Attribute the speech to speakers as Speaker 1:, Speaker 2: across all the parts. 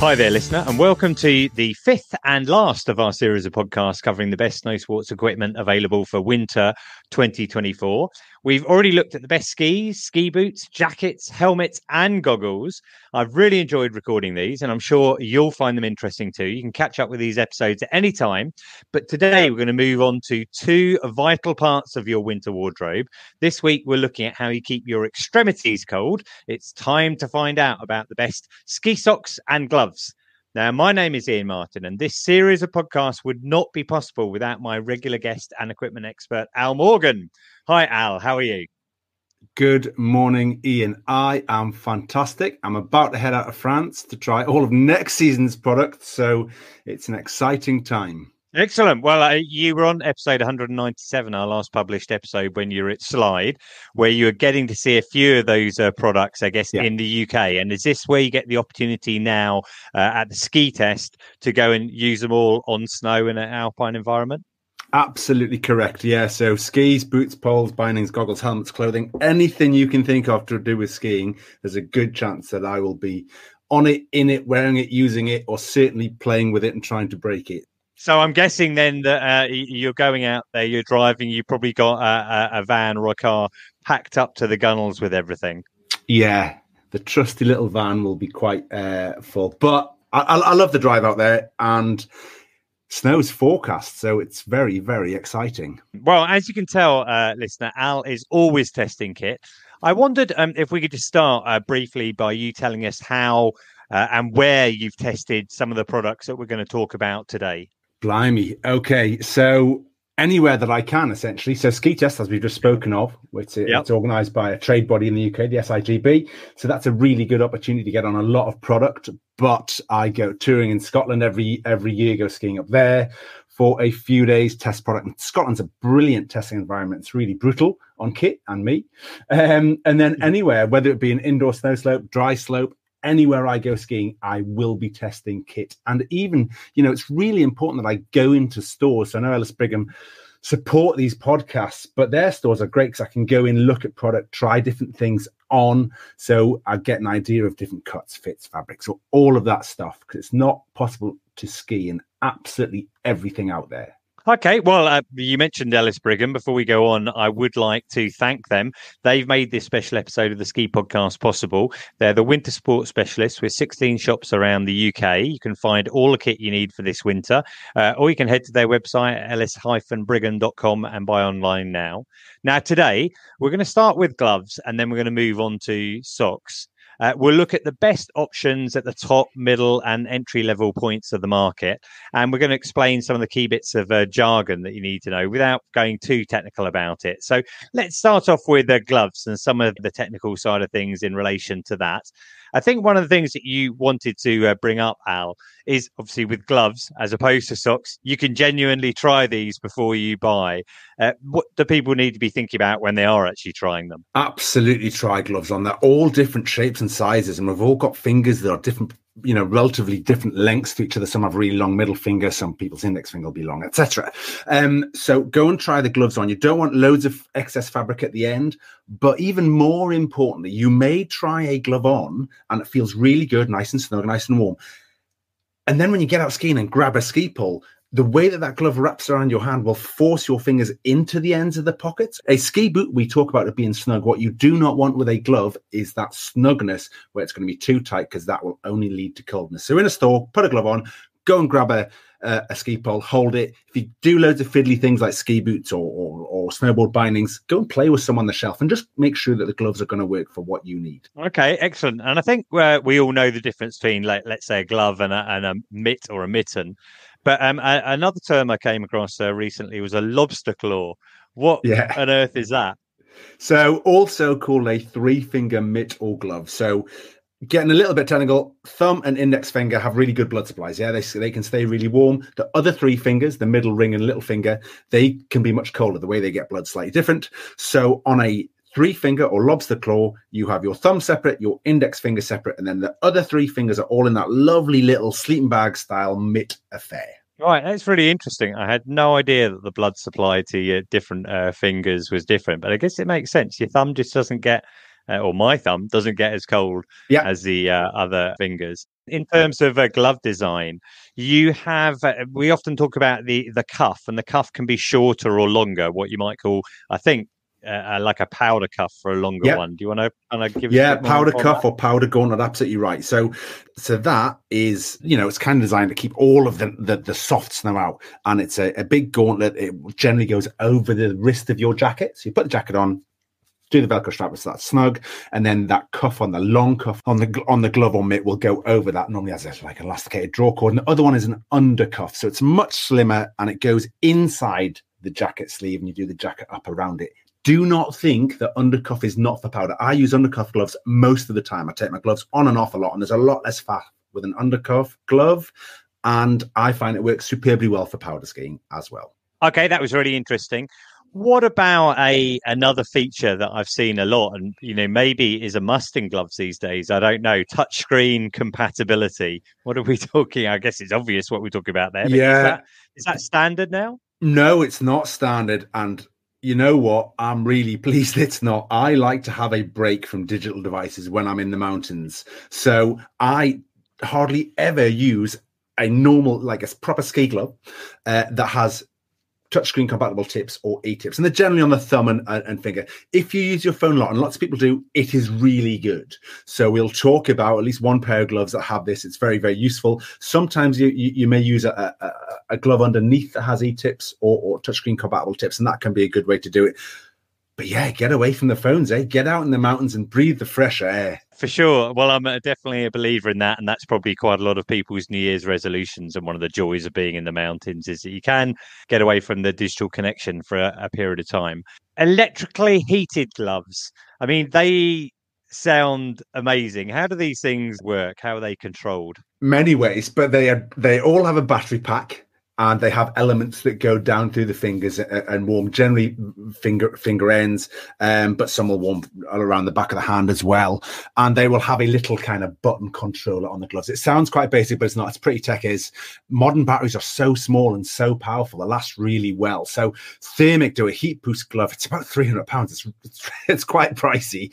Speaker 1: Hi there, listener, and welcome to the fifth and last of our series of podcasts covering the best snow sports equipment available for winter 2024. We've already looked at the best skis, ski boots, jackets, helmets, and goggles. I've really enjoyed recording these, and I'm sure you'll find them interesting too. You can catch up with these episodes at any time. But today, we're going to move on to two vital parts of your winter wardrobe. This week, we're looking at how you keep your extremities cold. It's time to find out about the best ski socks and gloves. Now, my name is Iain Martin, and this series of podcasts would not be possible without my regular guest and equipment expert, Al Morgan. Hi, Al. How are you?
Speaker 2: Good morning, Iain. I am fantastic. I'm about to head out of France to try all of next season's products, so it's an exciting time.
Speaker 1: Excellent. Well, uh, you were on episode 197, our last published episode, when you were at Slide, where you were getting to see a few of those uh, products, I guess, yeah. in the UK. And is this where you get the opportunity now uh, at the ski test to go and use them all on snow in an alpine environment?
Speaker 2: Absolutely correct. Yeah. So skis, boots, poles, bindings, goggles, helmets, clothing, anything you can think of to do with skiing, there's a good chance that I will be on it, in it, wearing it, using it, or certainly playing with it and trying to break it.
Speaker 1: So I'm guessing then that uh, you're going out there, you're driving, you probably got a, a, van or a car packed up to the gunnels with everything.
Speaker 2: Yeah, the trusty little van will be quite uh, full. But I, I, love the drive out there, and snow's forecast, so it's very, very exciting.
Speaker 1: Well, as you can tell, uh, listener, Al is always testing kit. I wondered um, if we could just start uh, briefly by you telling us how uh, and where you've tested some of the products that we're going to talk about today.
Speaker 2: Blimey. Okay. So anywhere that I can, essentially. So ski test, as we've just spoken of, which yep. it's organised by a trade body in the UK, the SIGB. So that's a really good opportunity to get on a lot of product. But I go touring in Scotland every every year, go skiing up there for a few days, test product. And Scotland's a brilliant testing environment. It's really brutal on kit and me. Um, and then anywhere, whether it be an indoor snow slope, dry slope, anywhere I go skiing, I will be testing kit. And even, you know, it's really important that I go into stores. So I know Ellis Brigham support these podcasts, but their stores are great because I can go in, look at product, try different things on. So I get an idea of different cuts, fits, fabrics, or all of that stuff because it's not possible to ski in absolutely everything out there.
Speaker 1: Okay, well, uh, you mentioned Ellis Brigham. Before we go on, I would like to thank them. They've made this special episode of the Ski Podcast possible. They're the winter sports specialists with 16 shops around the UK. You can find all the kit you need for this winter, uh, or you can head to their website, ellis-brigham.com, and buy online now. Now, today, we're going to start with gloves and then we're going to move on to socks. Uh, we'll look at the best options at the top, middle, and entry level points of the market. And we're going to explain some of the key bits of uh, jargon that you need to know without going too technical about it. So let's start off with the gloves and some of the technical side of things in relation to that. I think one of the things that you wanted to uh, bring up, Al, is obviously with gloves as opposed to socks, you can genuinely try these before you buy. Uh, what do people need to be thinking about when they are actually trying them?
Speaker 2: Absolutely try gloves on. They're all different shapes and sizes, and we've all got fingers that are different you know relatively different lengths to each other. Some have really long middle finger some people's index finger will be long etc um, so go and try the gloves on. You don't want loads of excess fabric at the end but even more importantly you may try a glove on and it feels really good nice and snug nice and warm. And then when you get out skiing and grab a ski pole the way that that glove wraps around your hand will force your fingers into the ends of the pockets. A ski boot, we talk about it being snug. What you do not want with a glove is that snugness where it's going to be too tight because that will only lead to coldness. So in a store, put a glove on, go and grab a, a, a ski pole, hold it. If you do loads of fiddly things like ski boots or, or, or snowboard bindings, go and play with some on the shelf and just make sure that the gloves are going to work for what you need.
Speaker 1: Okay, excellent. And I think uh, we all know the difference between, like, let's say, a glove and a, and a mitt or a mitten. But um, a, another term I came across uh, recently was a lobster claw. What yeah. on earth is that?
Speaker 2: So, also called a three finger mitt or glove. So, getting a little bit technical, thumb and index finger have really good blood supplies. Yeah, they, they can stay really warm. The other three fingers, the middle ring and little finger, they can be much colder. The way they get blood slightly different. So, on a three finger or lobster claw, you have your thumb separate, your index finger separate, and then the other three fingers are all in that lovely little sleeping bag style mitt affair.
Speaker 1: Right, that's really interesting. I had no idea that the blood supply to your different uh, fingers was different, but I guess it makes sense. Your thumb just doesn't get, uh, or my thumb doesn't get as cold yeah. as the uh, other fingers. In terms of uh, glove design, you have uh, we often talk about the the cuff, and the cuff can be shorter or longer. What you might call, I think, uh, like a powder cuff for a longer yep. one. Do you want to kind of give?
Speaker 2: Yeah, powder cuff or powder gauntlet. Absolutely right. So, so that is you know it's kind of designed to keep all of the the, the soft snow out, and it's a, a big gauntlet. It generally goes over the wrist of your jacket. So you put the jacket on, do the velcro strap so that's snug and then that cuff on the long cuff on the on the glove or mitt will go over that normally has a, like elasticated draw cord and the other one is an undercuff so it's much slimmer and it goes inside the jacket sleeve and you do the jacket up around it do not think that undercuff is not for powder. I use undercuff gloves most of the time. I take my gloves on and off a lot, and there's a lot less fat with an undercuff glove. And I find it works superbly well for powder skiing as well.
Speaker 1: Okay, that was really interesting. What about a another feature that I've seen a lot, and you know maybe is a must in gloves these days? I don't know. Touchscreen compatibility. What are we talking? I guess it's obvious what we're talking about there.
Speaker 2: yeah, is
Speaker 1: that, is that standard now?
Speaker 2: No, it's not standard, and you know what? I'm really pleased it's not. I like to have a break from digital devices when I'm in the mountains. So I hardly ever use a normal, like a proper ski glove uh, that has touchscreen compatible tips or e-tips, and they're generally on the thumb and, and, finger. If you use your phone a lot, and lots of people do, it is really good. So we'll talk about at least one pair of gloves that have this. It's very, very useful. Sometimes you you, you may use a, a, a, glove underneath that has e-tips or, or touchscreen compatible tips, and that can be a good way to do it. But yeah, get away from the phones, eh? Get out in the mountains and breathe the fresh air.
Speaker 1: For sure. Well, I'm uh, definitely a believer in that. And that's probably quite a lot of people's New Year's resolutions. And one of the joys of being in the mountains is that you can get away from the digital connection for a, a period of time. Electrically heated gloves. I mean, they sound amazing. How do these things work? How are they controlled?
Speaker 2: Many ways, but they are they all have a battery pack and they have elements that go down through the fingers and warm generally finger finger ends um, but some will warm around the back of the hand as well. And they will have a little kind of button controller on the gloves. It sounds quite basic but it's not. It's pretty tech is. Modern batteries are so small and so powerful they last really well. So thermic do a heat boost glove. It's about 300 pounds. It's, it's, it's quite pricey.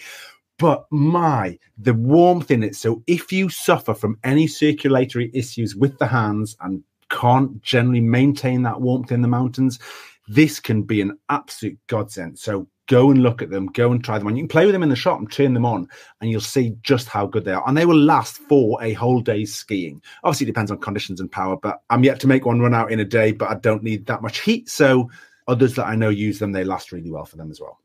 Speaker 2: But my the warmth in it. So if you suffer from any circulatory issues with the hands and can't generally maintain that warmth in the mountains, this can be an absolute godsend. So go and look at them, go and try them on. You can play with them in the shop and turn them on, and you'll see just how good they are. And they will last for a whole day's skiing. Obviously, it depends on conditions and power, but I'm yet to make one run out in a day, but I don't need that much heat. So others that I know use them, they last really well for them as well.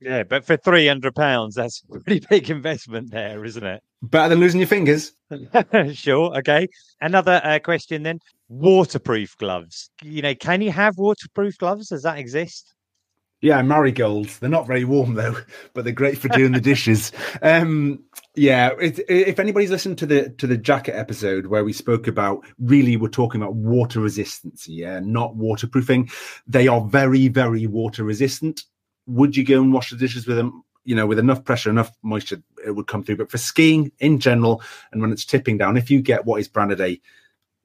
Speaker 1: Yeah, but for three hundred pounds, that's a pretty big investment there, isn't it?
Speaker 2: Better than losing your fingers.
Speaker 1: sure. Okay. Another uh, question then: waterproof gloves. You know, can you have waterproof gloves? Does that exist?
Speaker 2: Yeah, marigolds. They're not very warm though, but they're great for doing the dishes. Um, yeah, it, if anybody's listened to the to the jacket episode where we spoke about really we're talking about water resistance, yeah, not waterproofing. They are very, very water resistant would you go and wash the dishes with them? You know, with enough pressure, enough moisture, it would come through. But for skiing in general, and when it's tipping down, if you get what is branded a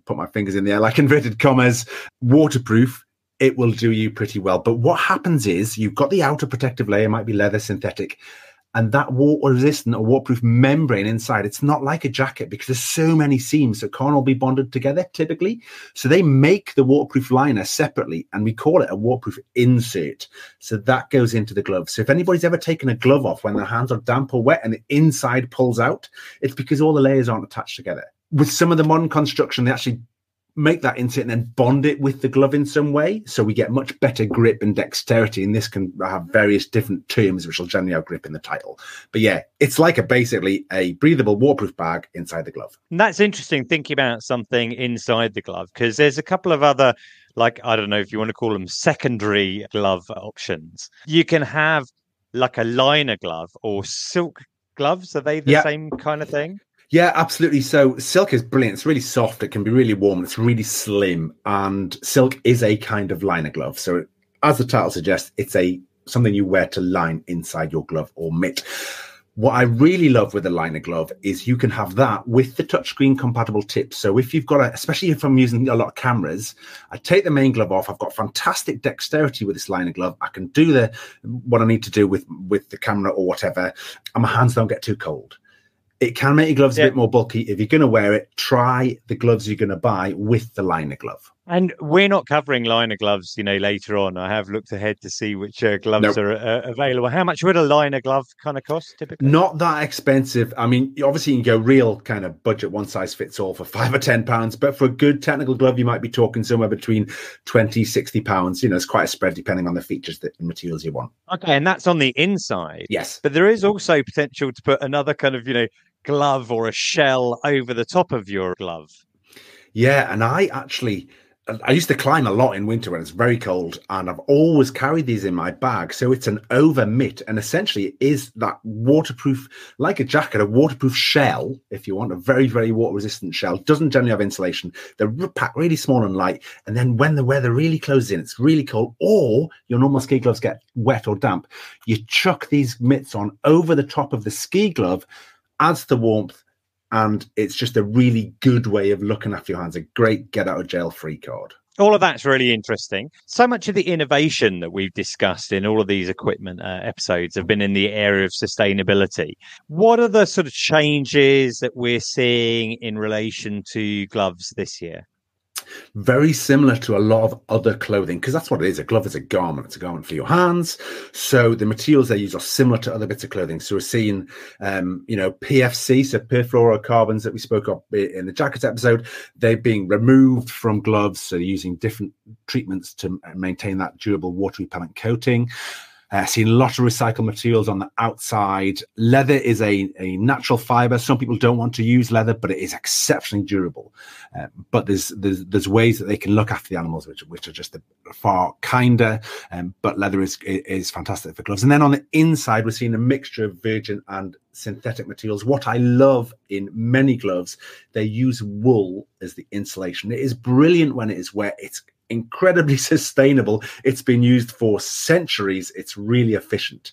Speaker 2: put my fingers in the air like inverted commas waterproof it will do you pretty well but what happens is you've got the outer protective layer might be leather synthetic and that water resistant or waterproof membrane inside it's not like a jacket because there's so many seams that can't all be bonded together typically. So they make the waterproof liner separately and we call it a waterproof insert. So that goes into the glove. So if anybody's ever taken a glove off when their hands are damp or wet and the inside pulls out it's because all the layers aren't attached together. With some of the modern construction they actually make that into it and then bond it with the glove in some way. So we get much better grip and dexterity. And this can have various different terms which will generally have grip in the title. But yeah it's like a basically a breathable waterproof bag inside the glove.
Speaker 1: And that's interesting thinking about something inside the glove because there's a couple of other like i don't know if you want to call them secondary glove options. You can have like a liner glove or silk gloves. Are they the yep. same kind of thing
Speaker 2: yeah, absolutely. So silk is brilliant. It's really soft. It can be really warm. It's really slim, and silk is a kind of liner glove. So, as the title suggests, it's a something you wear to line inside your glove or mitt. What I really love with a liner glove is you can have that with the touchscreen compatible tips. So if you've got a, especially if I'm using a lot of cameras, I take the main glove off. I've got fantastic dexterity with this liner glove. I can do the what I need to do with with the camera or whatever, and my hands don't get too cold It can make your gloves yeah. a bit more bulky. If you're going to wear it, try the gloves you're going to buy with the liner glove.
Speaker 1: And we're not covering liner gloves, you know, later on. I have looked ahead to see which uh, gloves nope. are uh, available. How much would a liner glove kind of cost typically?
Speaker 2: Not that expensive. I mean, obviously you can go real kind of budget, one size fits all for five or 10 pounds. But for a good technical glove, you might be talking somewhere between 20, 60 pounds. You know, it's quite a spread depending on the features that the materials you want.
Speaker 1: Okay. And that's on the inside.
Speaker 2: Yes.
Speaker 1: But there is also potential to put another kind of, you know, glove or a shell over the top of your glove.
Speaker 2: Yeah. And I actually I used to climb a lot in winter when it's very cold, and I've always carried these in my bag. So it's an over mitt, and essentially it is that waterproof, like a jacket, a waterproof shell, if you want, a very, very water resistant shell. Doesn't generally have insulation. They're packed really small and light. And then when the weather really closes in, it's really cold, or your normal ski gloves get wet or damp, you chuck these mitts on over the top of the ski glove, adds the warmth and it's just a really good way of looking after your hands. A great get out of jail free card.
Speaker 1: All of that's really interesting. So much of the innovation that we've discussed in all of these equipment uh, episodes have been in the area of sustainability. What are the sort of changes that we're seeing in relation to gloves this year?
Speaker 2: Very similar to a lot of other clothing because that's what it is. A glove is a garment. It's a garment for your hands. So the materials they use are similar to other bits of clothing. So we're seeing, um, you know, PFC, so perfluorocarbons that we spoke of in the jacket episode. They're being removed from gloves. So using different treatments to maintain that durable water repellent coating. Uh, seen a lot of recycled materials on the outside. Leather is a, a natural fiber. Some people don't want to use leather, but it is exceptionally durable. Uh, but there's, there's there's ways that they can look after the animals, which which are just far kinder. Um, but leather is is fantastic for gloves. And then on the inside, we're seeing a mixture of virgin and synthetic materials. What I love in many gloves, they use wool as the insulation. It is brilliant when it is wet. It's incredibly sustainable. It's been used for centuries. It's really efficient.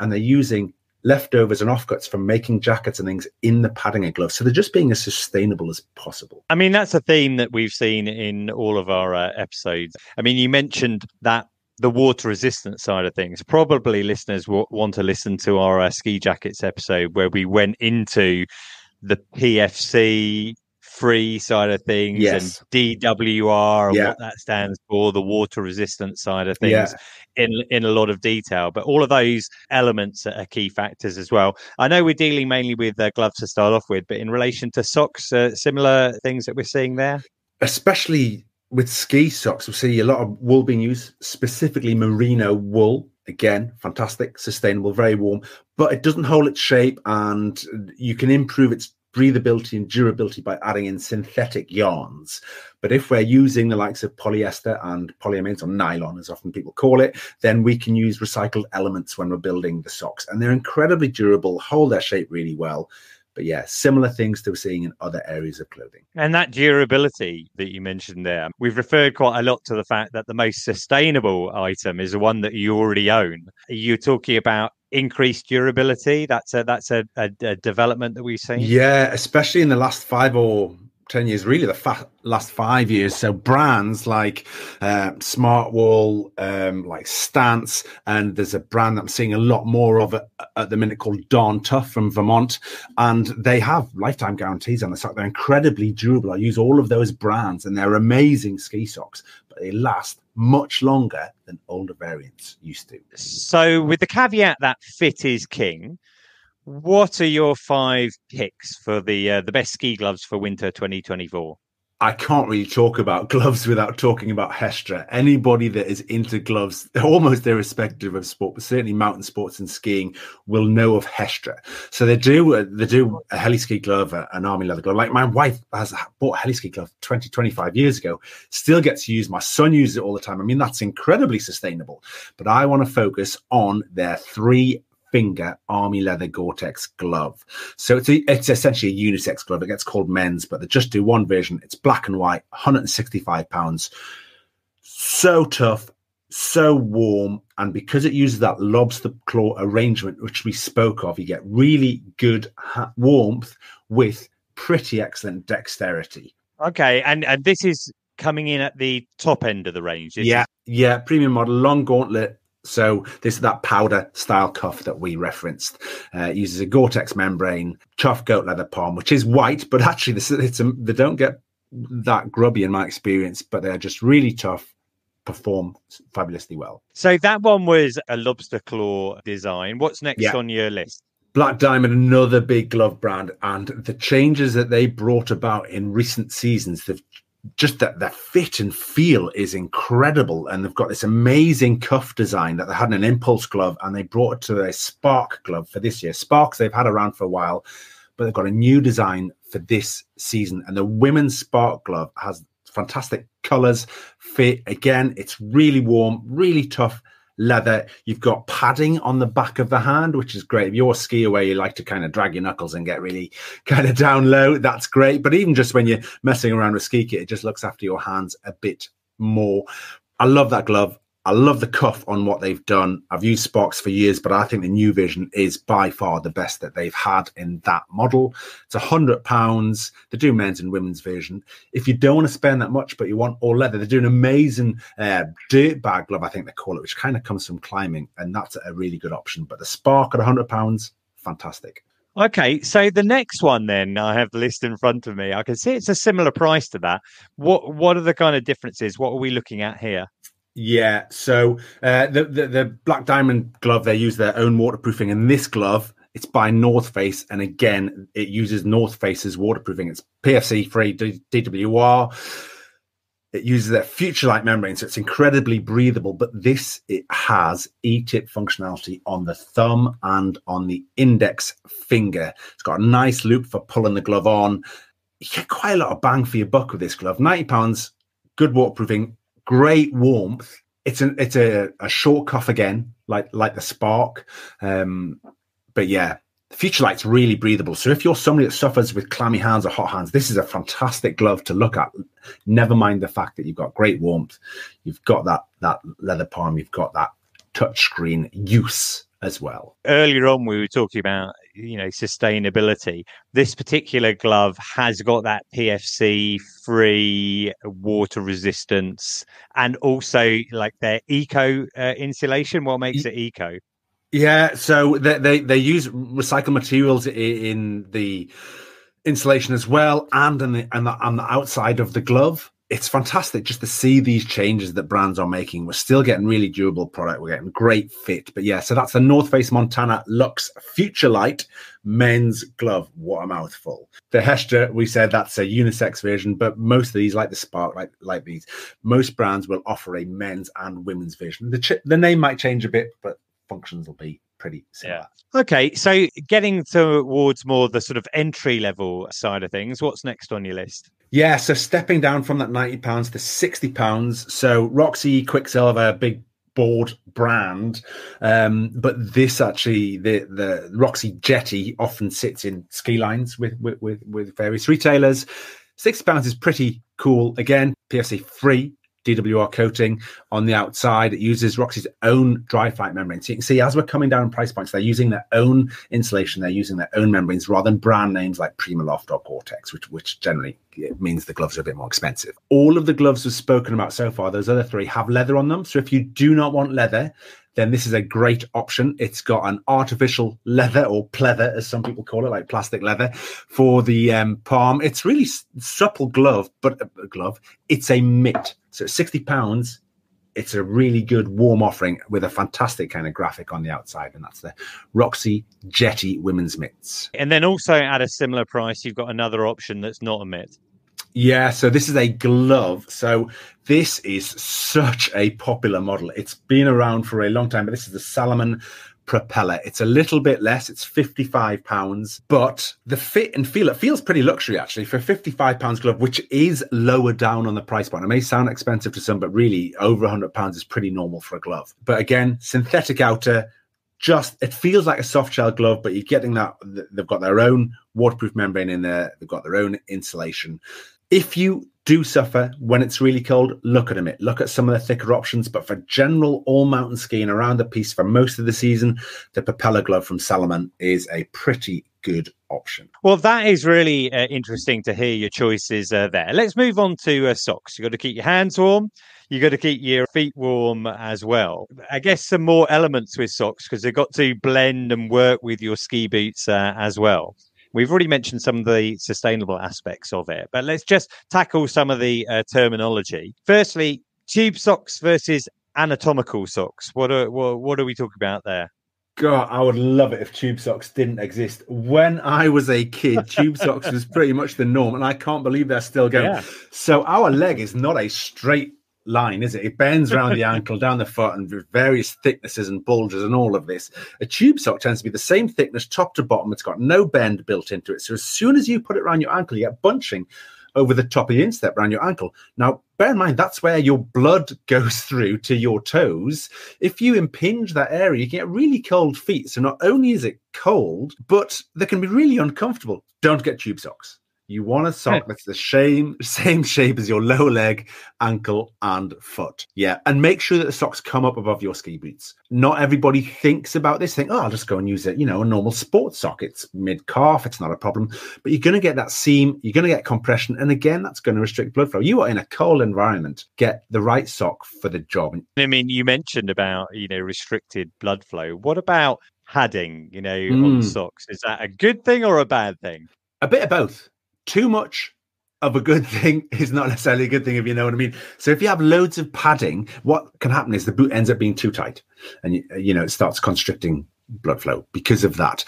Speaker 2: And they're using leftovers and offcuts from making jackets and things in the padding and gloves. So they're just being as sustainable as possible.
Speaker 1: I mean, that's a theme that we've seen in all of our uh, episodes. I mean, you mentioned that the water resistant side of things. Probably listeners will want to listen to our uh, ski jackets episode where we went into the PFC free side of things yes. and DWR yeah. what that stands for, the water resistant side of things yeah. in in a lot of detail. But all of those elements are key factors as well. I know we're dealing mainly with uh, gloves to start off with, but in relation to socks, uh, similar things that we're seeing there,
Speaker 2: especially with ski socks, we see a lot of wool being used, specifically merino wool. Again, fantastic, sustainable, very warm, but it doesn't hold its shape, and you can improve its breathability and durability by adding in synthetic yarns. But if we're using the likes of polyester and polyamides or nylon, as often people call it, then we can use recycled elements when we're building the socks. And they're incredibly durable, hold their shape really well. But yeah, similar things to seeing in other areas of clothing.
Speaker 1: And that durability that you mentioned there, we've referred quite a lot to the fact that the most sustainable item is the one that you already own. You're talking about increased durability. That's a that's a, a, a, development that we've seen.
Speaker 2: Yeah, especially in the last five or 10 years, really the fa- last five years. So brands like uh, Smartwool, um, like Stance, and there's a brand I'm seeing a lot more of at the minute called Darn Tough from Vermont. And they have lifetime guarantees on the sock. They're incredibly durable. I use all of those brands and they're amazing ski socks, but they last much longer than older variants used to.
Speaker 1: So with the caveat that fit is king, what are your five picks for the uh, the best ski gloves for winter 2024?
Speaker 2: I can't really talk about gloves without talking about Hestra. Anybody that is into gloves, almost irrespective of sport, but certainly mountain sports and skiing, will know of Hestra. So they do uh, they do a heli ski glove, an army leather glove. Like my wife has bought a heli ski glove 20, 25 years ago, still gets used. My son uses it all the time. I mean, that's incredibly sustainable. But I want to focus on their three finger army leather Gore-Tex glove. So it's a, it's essentially a unisex glove. It gets called men's, but they just do one version. It's black and white, 165 pounds. So tough, so warm, and because it uses that lobster claw arrangement, which we spoke of, you get really good ha- warmth with pretty excellent dexterity.
Speaker 1: Okay, and and this is coming in at the top end of the range.
Speaker 2: Yeah, yeah, premium model, long gauntlet, So this is that powder style cuff that we referenced. Uh, uses a Gore-Tex membrane, tough goat leather palm, which is white, but actually this, it's a, they don't get that grubby in my experience, but they're just really tough, perform fabulously well.
Speaker 1: So that one was a lobster claw design. What's next yeah. on your list?
Speaker 2: Black Diamond, another big glove brand, and the changes that they brought about in recent seasons, they've just that the fit and feel is incredible. And they've got this amazing cuff design that they had in an impulse glove and they brought it to a spark glove for this year. Sparks they've had around for a while, but they've got a new design for this season. And the women's spark glove has fantastic colors, fit. Again, it's really warm, really tough leather. You've got padding on the back of the hand, which is great. If you're a skier where you like to kind of drag your knuckles and get really kind of down low, that's great. But even just when you're messing around with ski kit, it just looks after your hands a bit more. I love that glove. I love the cuff on what they've done. I've used Sparks for years, but I think the new vision is by far the best that they've had in that model. It's a hundred pounds. They do men's and women's version. If you don't want to spend that much, but you want all leather, they do an amazing uh, dirt bag glove, I think they call it, which kind of comes from climbing, and that's a really good option. But the Spark at a hundred pounds, fantastic.
Speaker 1: Okay, so the next one then I have the list in front of me. I can see it's a similar price to that. What what are the kind of differences? What are we looking at here?
Speaker 2: Yeah, so uh, the, the, the Black Diamond glove they use their own waterproofing, and this glove it's by North Face, and again it uses North Face's waterproofing. It's PFC free DWR. It uses their Futurelight membrane, so it's incredibly breathable. But this it has E-tip functionality on the thumb and on the index finger. It's got a nice loop for pulling the glove on. You get quite a lot of bang for your buck with this glove. Ninety pounds, good waterproofing, great warmth. It's an it's a, a short cuff again, like like the Spark. Um, but yeah, Futurelight's really breathable. So if you're somebody that suffers with clammy hands or hot hands, this is a fantastic glove to look at. Never mind the fact that you've got great warmth, you've got that that leather palm, you've got that touchscreen use as well.
Speaker 1: Earlier on, we were talking about you know sustainability. This particular glove has got that PFC free water resistance, and also like their eco uh, insulation. What makes it eco?
Speaker 2: Yeah, so they, they they use recycled materials in the insulation as well, and on the and the, on the outside of the glove it's fantastic just to see these changes that brands are making. We're still getting really durable product. We're getting great fit. But yeah, so that's the North Face Montana Luxe Future Light men's glove. What a mouthful. The Hestra, we said that's a unisex version, but most of these, like the Spark, like like these, most brands will offer a men's and women's version. The ch- the name might change a bit, but functions will be pretty similar.
Speaker 1: Yeah. Okay, so getting towards more the sort of entry level side of things, what's next on your list?
Speaker 2: Yeah, so stepping down from that ninety pounds to sixty pounds. So Roxy Quiksilver, big board brand, um, but this actually the the Roxy Jetty often sits in ski lines with with with, with various retailers. Sixty pounds is pretty cool. Again, PFC free DWR coating on the outside. It uses Roxy's own DryFlight membrane. So you can see as we're coming down price points, they're using their own insulation, they're using their own membranes rather than brand names like Primaloft or Gore-Tex, which, which generally means the gloves are a bit more expensive. All of the gloves we've spoken about so far, those other three have leather on them. So if you do not want leather, then this is a great option. It's got an artificial leather or pleather, as some people call it, like plastic leather for the um, palm. It's really supple glove, but a uh, glove. It's a mitt. So sixty pounds. It's a really good warm offering with a fantastic kind of graphic on the outside, and that's the Roxy Jetty women's mitts.
Speaker 1: And then also at a similar price, you've got another option that's not a mitt.
Speaker 2: Yeah, so this is a glove. So this is such a popular model. It's been around for a long time, but this is the Salomon propeller. It's a little bit less. It's 55 pounds, but the fit and feel, it feels pretty luxury actually for 55 pounds glove, which is lower down on the price point. It may sound expensive to some, but really over 100 pounds is pretty normal for a glove. But again, synthetic outer, just it feels like a soft shell glove, but you're getting that they've got their own waterproof membrane in there, they've got their own insulation if you do suffer when it's really cold, look at them. It Look at some of the thicker options. But for general all mountain skiing around the piece for most of the season, the propeller glove from Salomon is a pretty good option.
Speaker 1: Well, that is really uh, interesting to hear your choices uh, there. Let's move on to uh, socks. You've got to keep your hands warm. You got to keep your feet warm as well. I guess some more elements with socks because they've got to blend and work with your ski boots uh, as well. We've already mentioned some of the sustainable aspects of it, but let's just tackle some of the uh, terminology. Firstly, tube socks versus anatomical socks. What are what, what are we talking about there?
Speaker 2: God, I would love it if tube socks didn't exist. When I was a kid, tube socks was pretty much the norm, and I can't believe they're still going. Yeah. So our leg is not a straight line, is it? It bends around the ankle, down the foot, and various thicknesses and bulges and all of this. A tube sock tends to be the same thickness, top to bottom. It's got no bend built into it. So as soon as you put it around your ankle, you get bunching over the top of your instep around your ankle. Now, bear in mind, that's where your blood goes through to your toes. If you impinge that area, you get really cold feet. So not only is it cold, but they can be really uncomfortable. Don't get tube socks. You want a sock that's the same same shape as your lower leg, ankle, and foot. Yeah, and make sure that the socks come up above your ski boots. Not everybody thinks about this. Think, oh, I'll just go and use it. You know, a normal sports sock. It's mid calf. It's not a problem. But you're going to get that seam. You're going to get compression, and again, that's going to restrict blood flow. You are in a cold environment. Get the right sock for the job.
Speaker 1: I mean, you mentioned about you know restricted blood flow. What about padding? You know, mm. on socks. Is that a good thing or a bad thing?
Speaker 2: A bit of both too much of a good thing is not necessarily a good thing if you know what I mean. So if you have loads of padding, what can happen is the boot ends up being too tight, and you, know it starts constricting blood flow because of that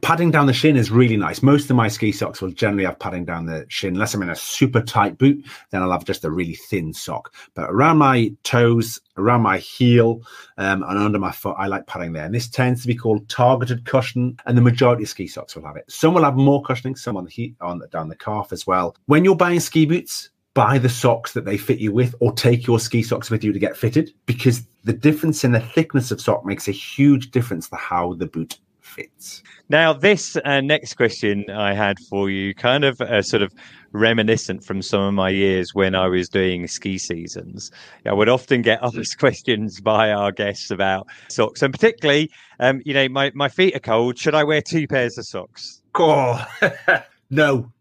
Speaker 2: padding down the shin is really nice. Most of my ski socks will generally have padding down the shin. Unless I'm in a super tight boot, then I'll have just a really thin sock. But around my toes, around my heel, um, and under my foot, I like padding there. And this tends to be called targeted cushion, and the majority of ski socks will have it. Some will have more cushioning, some on the heat, on the, down the calf as well. When you're buying ski boots, buy the socks that they fit you with or take your ski socks with you to get fitted because the difference in the thickness of sock makes a huge difference to how the boot fits.
Speaker 1: Now, this uh, next question I had for you, kind of uh, sort of reminiscent from some of my years when I was doing ski seasons. I would often get asked questions by our guests about socks, and particularly, um, you know, my, my feet are cold. Should I wear two pairs of socks?
Speaker 2: Oh, no.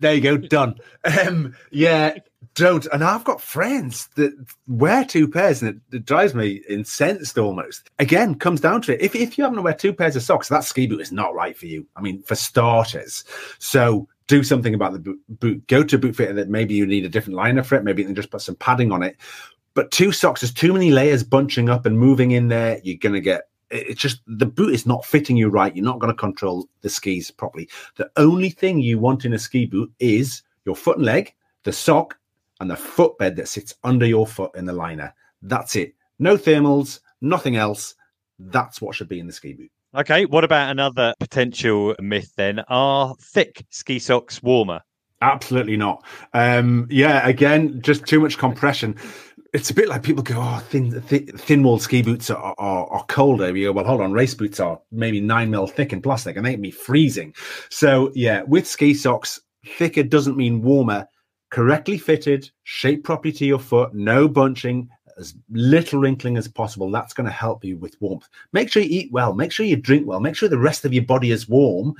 Speaker 2: There you go, done. Um, yeah, don't. And I've got friends that wear two pairs, and it, it, drives me incensed almost. Again, comes down to it. If, if you happen to wear two pairs of socks, that ski boot is not right for you. I mean, for starters. So do something about the boot. Go to a boot fitter that maybe you need a different liner for it. Maybe you can just put some padding on it. But two socks, there's too many layers bunching up and moving in there. You're to get it's just the boot is not fitting you right. You're not going to control the skis properly. The only thing you want in a ski boot is your foot and leg, the sock, and the footbed that sits under your foot in the liner. That's it. No thermals, nothing else. That's what should be in the ski boot.
Speaker 1: Okay, what about another potential myth then? Are thick ski socks warmer?
Speaker 2: Absolutely not. Um, yeah, again, just too much compression. It's a bit like people go, oh, thin, thin, thin walled ski boots are, are, are colder. You go, well, hold on, race boots are maybe nine mil thick in plastic and they can be freezing. So, yeah, with ski socks, thicker doesn't mean warmer correctly fitted, shaped properly to your foot, no bunching, as little wrinkling as possible. That's going to help you with warmth. Make sure you eat well, make sure you drink well, make sure the rest of your body is warm.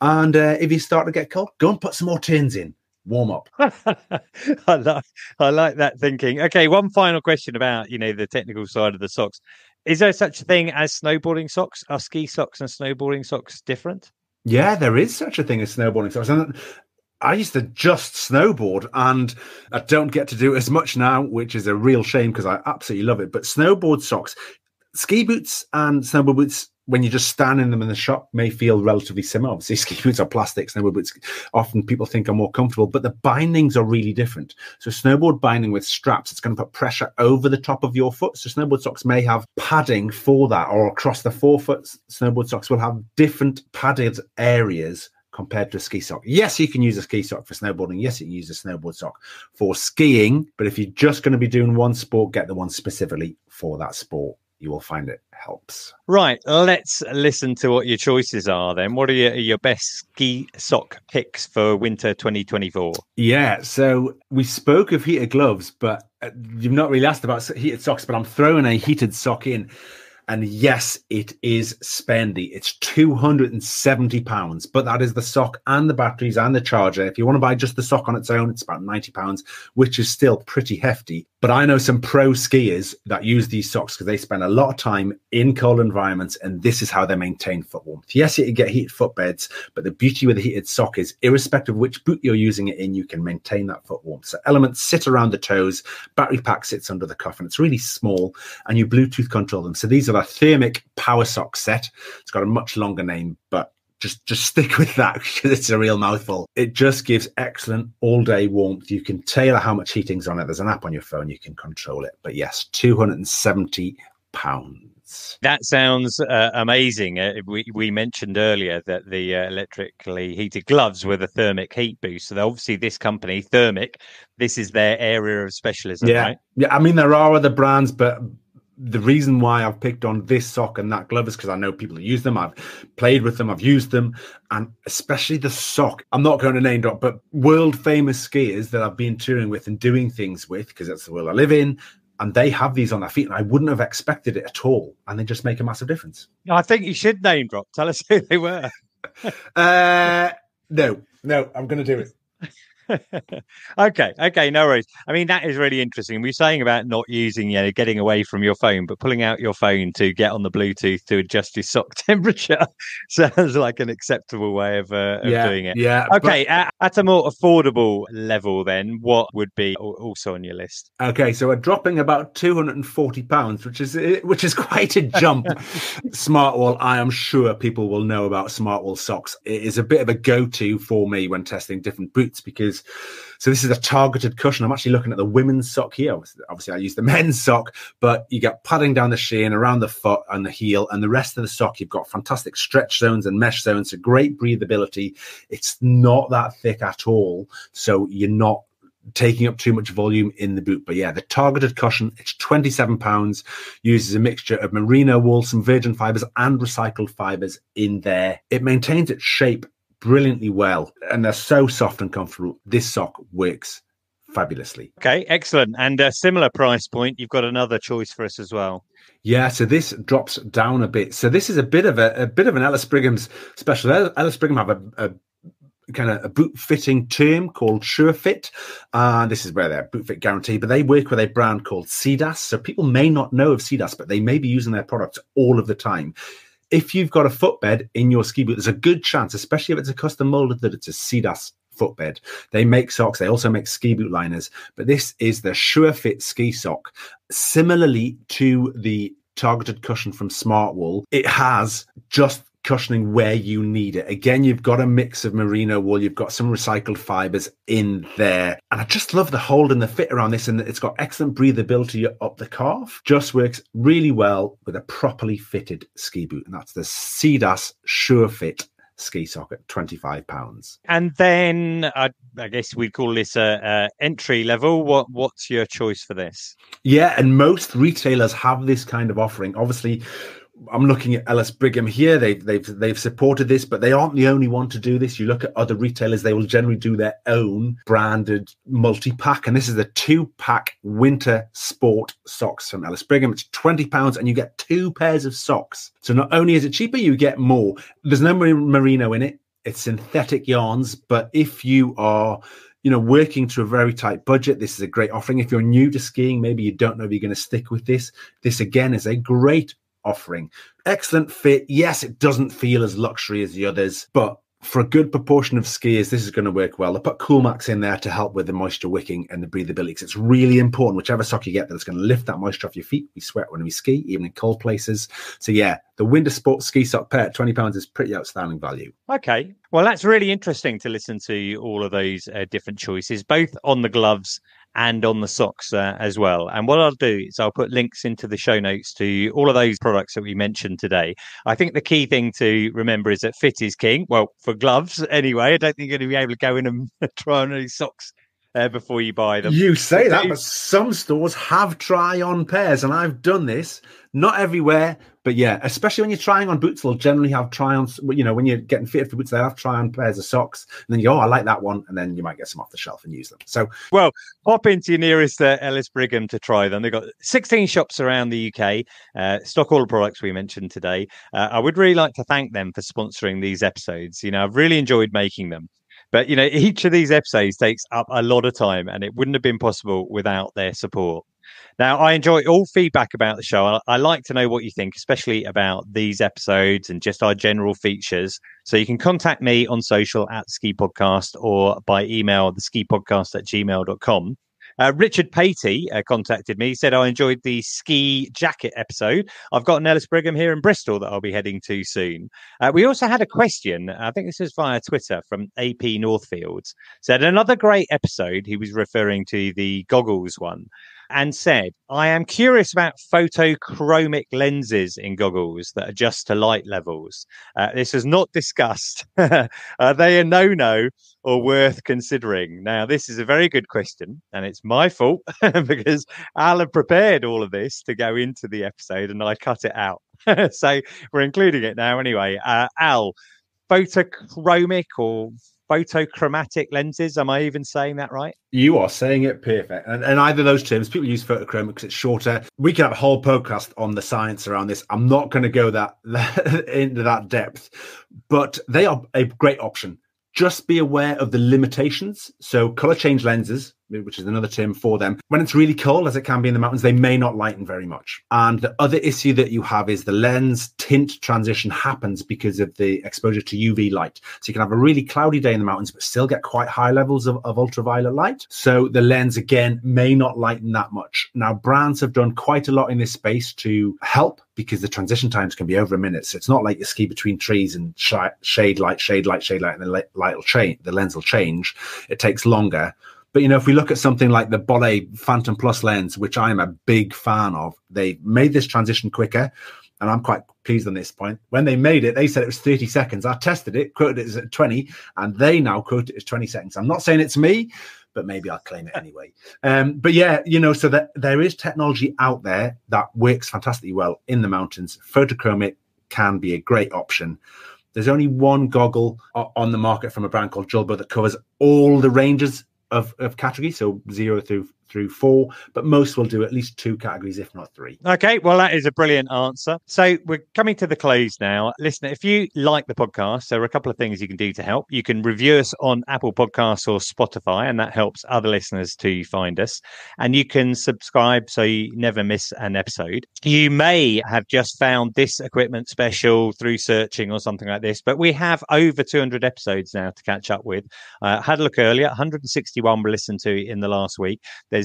Speaker 2: And uh, if you start to get cold, go and put some more tins in. Warm up.
Speaker 1: I like I like that thinking. Okay, one final question about you know the technical side of the socks. Is there such a thing as snowboarding socks? Are ski socks and snowboarding socks different?
Speaker 2: Yeah, there is such a thing as snowboarding socks. And I used to just snowboard and I don't get to do as much now, which is a real shame because I absolutely love it. But snowboard socks, ski boots and snowboard boots, when you just stand in them in the shop, may feel relatively similar. Obviously, ski boots are plastic, snowboard boots often people think are more comfortable, but the bindings are really different. So, snowboard binding with straps, it's going to put pressure over the top of your foot. So, snowboard socks may have padding for that, or across the forefoot, snowboard socks will have different padded areas compared to a ski sock. Yes, you can use a ski sock for snowboarding. Yes, you can use a snowboard sock for skiing. But if you're just going to be doing one sport, get the one specifically for that sport. You will find it helps.
Speaker 1: Right. Let's listen to what your choices are then. What are your, your best ski sock picks for winter 2024?
Speaker 2: Yeah. So we spoke of heated gloves, but uh, you've not really asked about heated socks, but I'm throwing a heated sock in And yes, it is spendy. It's £270, but that is the sock and the batteries and the charger. If you want to buy just the sock on its own, it's about £90, which is still pretty hefty. But I know some pro skiers that use these socks because they spend a lot of time in cold environments, and this is how they maintain foot warmth. Yes, you can get heated footbeds, but the beauty with a heated sock is, irrespective of which boot you're using it in, you can maintain that foot warmth. So elements sit around the toes, battery pack sits under the cuff, and it's really small, and you Bluetooth control them. So these are the thermic power sock set. It's got a much longer name, but just just stick with that because it's a real mouthful. It just gives excellent all day warmth. You can tailor how much heating's on it. There's an app on your phone you can control it. But yes, two hundred and seventy pounds.
Speaker 1: That sounds uh, amazing. Uh, we we mentioned earlier that the uh, electrically heated gloves were the thermic heat boost. So obviously, this company, Thermic, this is their area of specialism.
Speaker 2: Yeah,
Speaker 1: right?
Speaker 2: yeah. I mean, there are other brands, but the reason why I've picked on this sock and that glove is because I know people who use them. I've played with them, I've used them, and especially the sock. I'm not going to name drop, but world famous skiers that I've been touring with and doing things with because that's the world I live in. And they have these on their feet, and I wouldn't have expected it at all. And they just make a massive difference.
Speaker 1: I think you should name drop. Tell us who they were.
Speaker 2: uh, no, no, I'm going to do it.
Speaker 1: Okay, okay, no worries. I mean, that is really interesting. We are saying about not using, you know, getting away from your phone, but pulling out your phone to get on the Bluetooth to adjust your sock temperature sounds like an acceptable way of, uh, of
Speaker 2: yeah,
Speaker 1: doing it.
Speaker 2: Yeah.
Speaker 1: Okay, but... at, at, a more affordable level, then what would be also on your list?
Speaker 2: Okay, so we're dropping about two hundred and forty pounds, which is which is quite a jump. Smartwool, I am sure people will know about Smartwool socks. It is a bit of a go-to for me when testing different boots because so this is a targeted cushion. I'm actually looking at the women's sock here. Obviously, I use the men's sock, but you get padding down the shin, around the foot, and the heel, and the rest of the sock. You've got fantastic stretch zones and mesh zones, so great breathability. It's not that thick at all, so you're not taking up too much volume in the boot. But yeah, the targeted cushion, it's 27 pounds, uses a mixture of merino wool, some virgin fibers, and recycled fibers in there. It maintains its shape brilliantly well and they're so soft and comfortable. This sock works fabulously.
Speaker 1: Okay, excellent. And a similar price point, you've got another choice for us as well.
Speaker 2: Yeah, so this drops down a bit. So this is a bit of a, a bit of an Ellis Brigham's special. Ellis Brigham have a, a kind of a boot fitting term called SureFit. Uh, this is where their boot fit guarantee, but they work with a brand called Sidas. So people may not know of Sidas, but they may be using their products all of the time if you've got a footbed in your ski boot, there's a good chance, especially if it's a custom molded, that it's a Sidas footbed. They make socks. They also make ski boot liners, but this is the SureFit ski sock. Similarly to the targeted cushion from Smartwool, it has just cushioning where you need it. Again, you've got a mix of merino wool, you've got some recycled fibers in there. And I just love the hold and the fit around this, and it's got excellent breathability up the calf. Just works really well with a properly fitted ski boot. And that's the Sidas Sure Fit ski sock at 25 pounds
Speaker 1: and then I, I, guess we call this a, a, entry level what what's your choice for this
Speaker 2: yeah and most retailers have this kind of offering obviously I'm looking at Ellis Brigham here. They've they've they've supported this, but they aren't the only one to do this. You look at other retailers; they will generally do their own branded multi pack, and this is a two pack winter sport socks from Ellis Brigham. It's twenty pounds, and you get two pairs of socks. So not only is it cheaper, you get more. There's no merino in it. It's synthetic yarns, but if you are you know, working to a very tight budget, this is a great offering. If you're new to skiing, maybe you don't know if you're going to stick with this. This again is a great offering. Excellent fit. Yes, it doesn't feel as luxury as the others, but for a good proportion of skiers, this is going to work well. They put Coolmax in there to help with the moisture wicking and the breathability because it's really important. Whichever sock you get, that's going to lift that moisture off your feet. We sweat when we ski, even in cold places. So yeah, the Winter Sports ski sock pair at twenty pounds is pretty outstanding value.
Speaker 1: Okay, well that's really interesting to listen to all of those uh, different choices, both on the gloves and on the socks uh, as well. And what I'll do is I'll put links into the show notes to all of those products that we mentioned today. I think the key thing to remember is that fit is king. Well, for gloves anyway, I don't think you're going to be able to go in and try on any socks uh, before you buy them.
Speaker 2: You say that, but some stores have try on pairs, and I've done this. Not everywhere, but yeah, especially when you're trying on boots, they'll generally have try on. You know, when you're getting fitted for boots, they have try on pairs of socks, and then you go, "Oh, I like that one," and then you might get some off the shelf and use them. So,
Speaker 1: well, hop into your nearest uh, Ellis Brigham to try them. They've got 16 shops around the UK, uh, stock all the products we mentioned today. Uh, I would really like to thank them for sponsoring these episodes. You know, I've really enjoyed making them. But you know, each of these episodes takes up a lot of time, and it wouldn't have been possible without their support. Now, I enjoy all feedback about the show. I, I, like to know what you think, especially about these episodes and just our general features. So you can contact me on social at Ski Podcast or by email, the ski podcast at gmail.com. Uh, Richard Patey uh, contacted me. He said, I enjoyed the ski jacket episode. I've got an Ellis Brigham here in Bristol that I'll be heading to soon. Uh, we also had a question. I think this was via Twitter from AP Northfields. Said, another great episode. He was referring to the goggles one and said, I am curious about photochromic lenses in goggles that adjust to light levels. Uh, this is not discussed. Are they a no no or worth considering? Now, this is a very good question, and it's my fault because Al had prepared all of this to go into the episode and I cut it out. so we're including it now anyway. Uh, Al, photochromic or photochromatic lenses. Am I even saying that right?
Speaker 2: You are saying it perfect. And, and either those terms, people use photochromic because it's shorter. We can have a whole podcast on the science around this. I'm not going to go that into that depth, but they are a great option. Just be aware of the limitations. So color change lenses, which is another term for them. When it's really cold, as it can be in the mountains, they may not lighten very much. And the other issue that you have is the lens tint transition happens because of the exposure to UV light. So you can have a really cloudy day in the mountains, but still get quite high levels of, of ultraviolet light. So the lens, again, may not lighten that much. Now, brands have done quite a lot in this space to help because the transition times can be over a minute. So it's not like you ski between trees and sh- shade light, shade light, shade light, and the light will change. The lens will change. It takes longer. But you know, if we look at something like the Bollé Phantom Plus lens, which I am a big fan of, they made this transition quicker, and I'm quite pleased on this point. When they made it, they said it was 30 seconds. I tested it, quoted it as 20, and they now quote it as 20 seconds. I'm not saying it's me, but maybe I'll claim it anyway. Um, but yeah, you know, so that there is technology out there that works fantastically well in the mountains. Photochromic can be a great option. There's only one goggle on the market from a brand called Julbo that covers all the ranges of, of category, so zero through through four, but most will do at least two categories, if not three.
Speaker 1: Okay, well, that is a brilliant answer. So we're coming to the close now. Listen, if you like the podcast, there are a couple of things you can do to help. You can review us on Apple Podcasts or Spotify, and that helps other listeners to find us. And you can subscribe so you never miss an episode. You may have just found this equipment special through searching or something like this, but we have over 200 episodes now to catch up with. Uh, had a look earlier, 161 were listened to in the last week.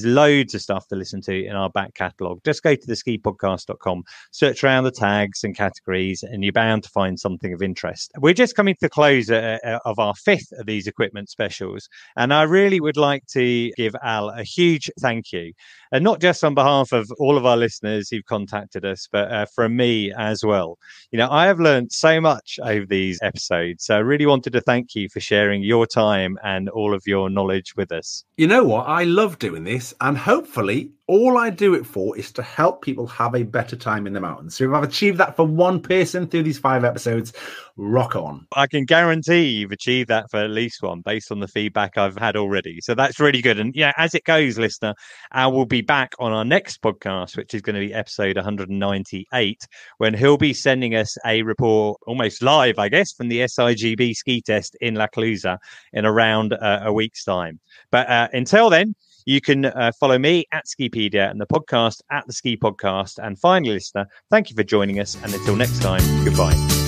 Speaker 1: Loads of stuff to listen to in our back catalogue. Just go to the skipodcast.com, search around the tags and categories, and you're bound to find something of interest. We're just coming to the close uh, uh, of our fifth of these equipment specials. And I really would like to give Al a huge thank you and not just on behalf of all of our listeners who've contacted us, but uh, from me as well. You know, I have learned so much over these episodes. So I really wanted to thank you for sharing your time and all of your knowledge with us.
Speaker 2: You know what? I love doing this, and hopefully, all I do it for is to help people have a better time in the mountains. So if I've achieved that for one person through these five episodes, rock on.
Speaker 1: I can guarantee you've achieved that for at least one based on the feedback I've had already. So that's really good. And yeah, as it goes, listener, I will be back on our next podcast, which is going to be episode 198, when he'll be sending us a report almost live, I guess, from the SIGB ski test in La Clusaz in around uh, a week's time. But uh, until then, you can uh, follow me at Skipedia and the podcast at the Ski Podcast. And finally, listener, thank you for joining us. And until next time, goodbye.